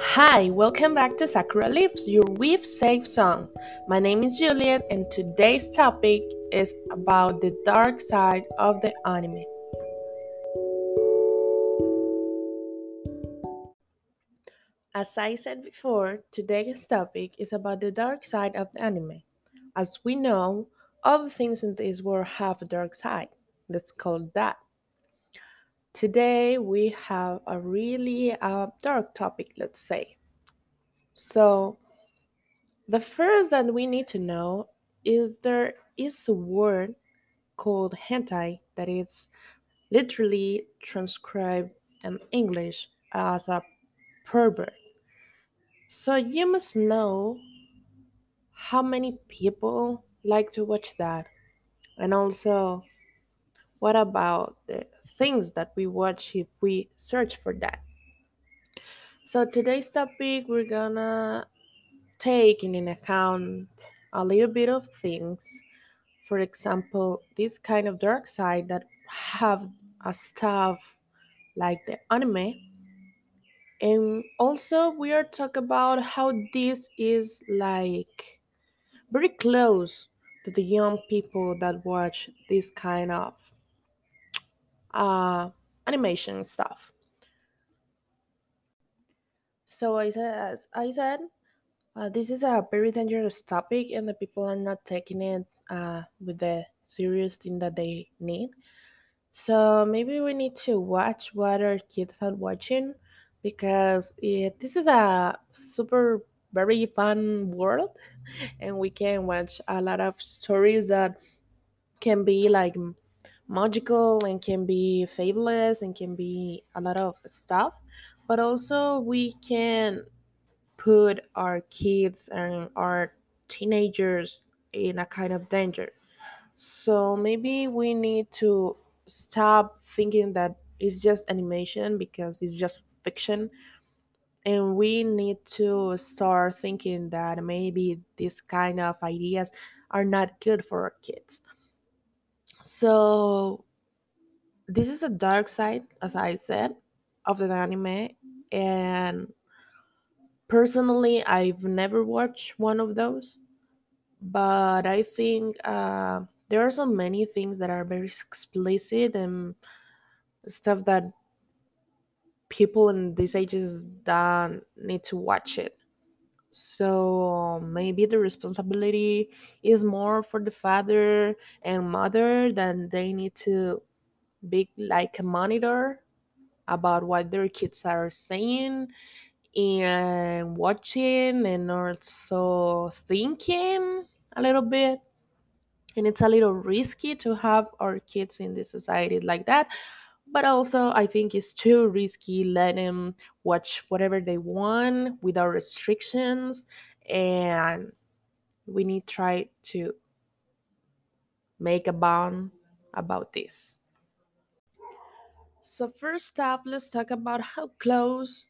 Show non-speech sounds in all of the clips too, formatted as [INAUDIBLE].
Hi, welcome back to Sakura Leaves, your weave safe song. My name is Juliet, and today's topic is about the dark side of the anime. As I said before, today's topic is about the dark side of the anime. As we know, all the things in this world have a dark side. Let's call that. Today we have a really uh, dark topic, let's say. So, the first that we need to know is there is a word called hentai that is literally transcribed in English as a pervert. So you must know how many people like to watch that. And also, what about the things that we watch if we search for that? So today's topic, we're gonna take in account a little bit of things. For example, this kind of dark side that have a stuff like the anime. And also we are talk about how this is like very close to the young people that watch this kind of uh, animation stuff. So I said, as I said, uh, this is a very dangerous topic, and the people are not taking it uh, with the serious thing that they need. So maybe we need to watch what our kids are watching because it, this is a super very fun world, [LAUGHS] and we can watch a lot of stories that can be like magical and can be fabulous and can be a lot of stuff. But also we can put our kids and our teenagers in a kind of danger. So maybe we need to stop thinking that it's just animation because it's just fiction. And we need to start thinking that maybe these kind of ideas are not good for our kids. So this is a dark side, as I said, of the anime. And personally, I've never watched one of those but I think uh, there are so many things that are very explicit and stuff that people in these ages don't need to watch it. So maybe the responsibility is more for the father and mother than they need to be like a monitor about what their kids are saying and watching and also thinking a little bit. And it's a little risky to have our kids in this society like that but also i think it's too risky let them watch whatever they want without restrictions and we need try to make a bond about this. So first up let's talk about how close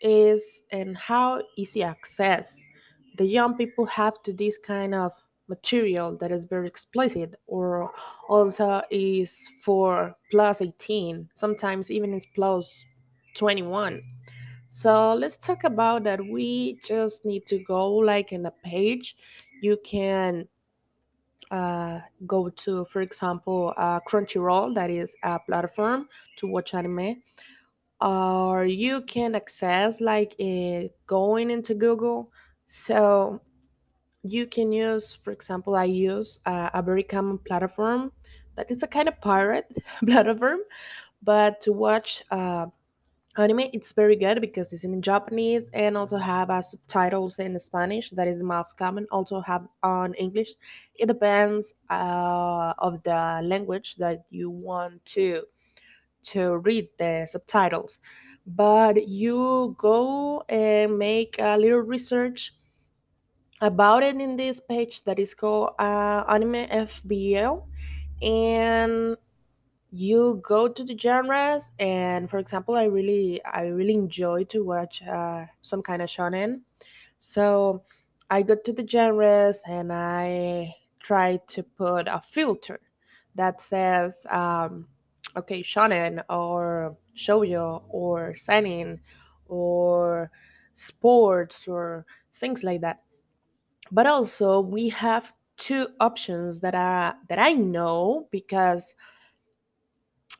is and how easy access the young people have to this kind of material that is very explicit or also is for plus 18 sometimes even it's plus 21 so let's talk about that. We just need to go like in a page. You can uh, go to for example uh, crunchyroll that is a platform to watch anime or you can access like going into google. So you can use for example i use uh, a very common platform that it's a kind of pirate [LAUGHS] platform but to watch uh, anime it's very good because it's in japanese and also have uh, subtitles in spanish. That is the most common. Also have on english. It depends uh, of the language that you want to to read the subtitles. But you go and make a little research about it in this page that is called uh, anime fbl and you go to the genres and for example i really i really enjoy to watch uh, some kind of shonen. So i go to the genres and i try to put a filter that says um, okay shonen or shoujo or seinen or sports or things like that but also we have two options that are that i know because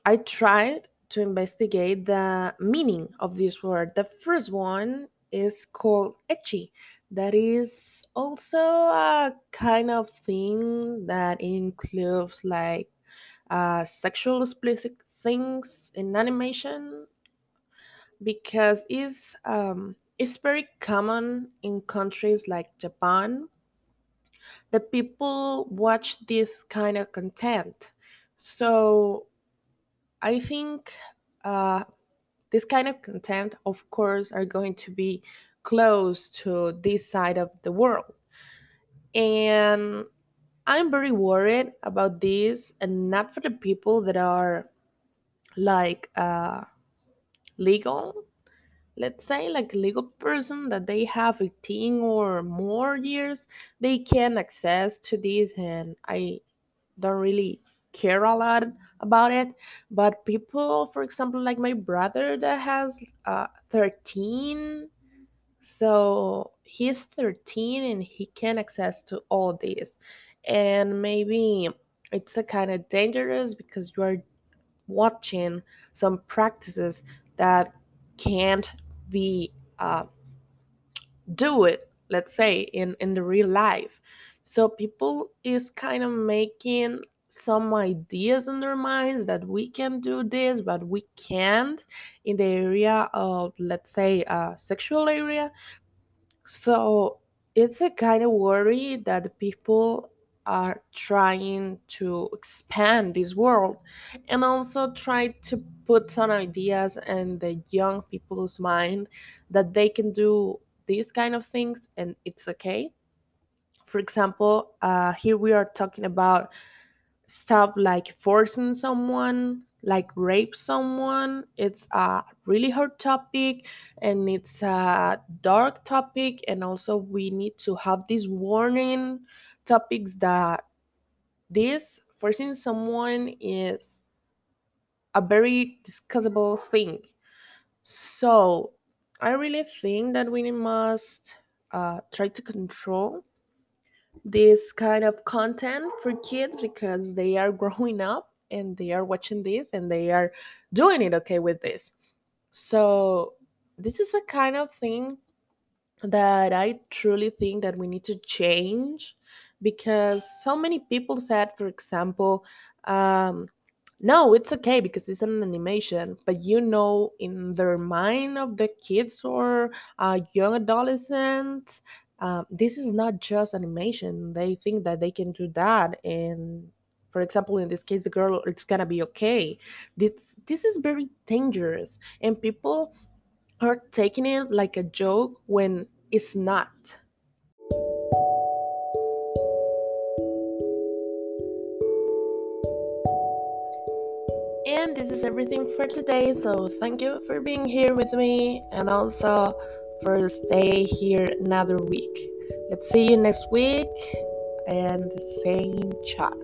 i tried to investigate the meaning of this word. The first one is called ecchi. That is also a kind of thing that includes like uh, sexual explicit things in animation because it's um, it's very common in countries like Japan that people watch this kind of content. So I think uh, this kind of content, of course, are going to be close to this side of the world, and I'm very worried about this, and not for the people that are like uh, legal let's say like a legal person that they have 18 or more years they can access to this and i don't really care a lot about it. But people for example like my brother that has uh, 13 so he's 13 and he can access to all this. And maybe it's a kind of dangerous because you are watching some practices that can't be uh, do it let's say in in the real life. So people is kind of making some ideas in their minds that we can do this but we can't in the area of let's say uh, sexual area. So it's a kind of worry that people are trying to expand this world. And also try to put some ideas in the young people's mind that they can do these kind of things and it's okay. For example, uh, here we are talking about stuff like forcing someone like rape someone. It's a really hard topic and it's a dark topic. And also we need to have this warning topics that this forcing someone is a very discussable thing so i really think that we must uh, try to control this kind of content for kids because they are [LAUGHS] growing up and they are watching this and they are doing it okay with this. So this is a kind of thing that I truly think that we need to change because so many people said, for example, um, no, it's okay because it's an animation, but you know, in their mind of the kids or uh, young adolescents, um, this is not just animation. They think that they can do that, and for example, in this case, the girl, it's gonna be okay. This this is very dangerous, and people are taking it like a joke when it's not. And this is everything for today. So thank you for being here with me and also for stay here another week. Let's see you next week and the same chat.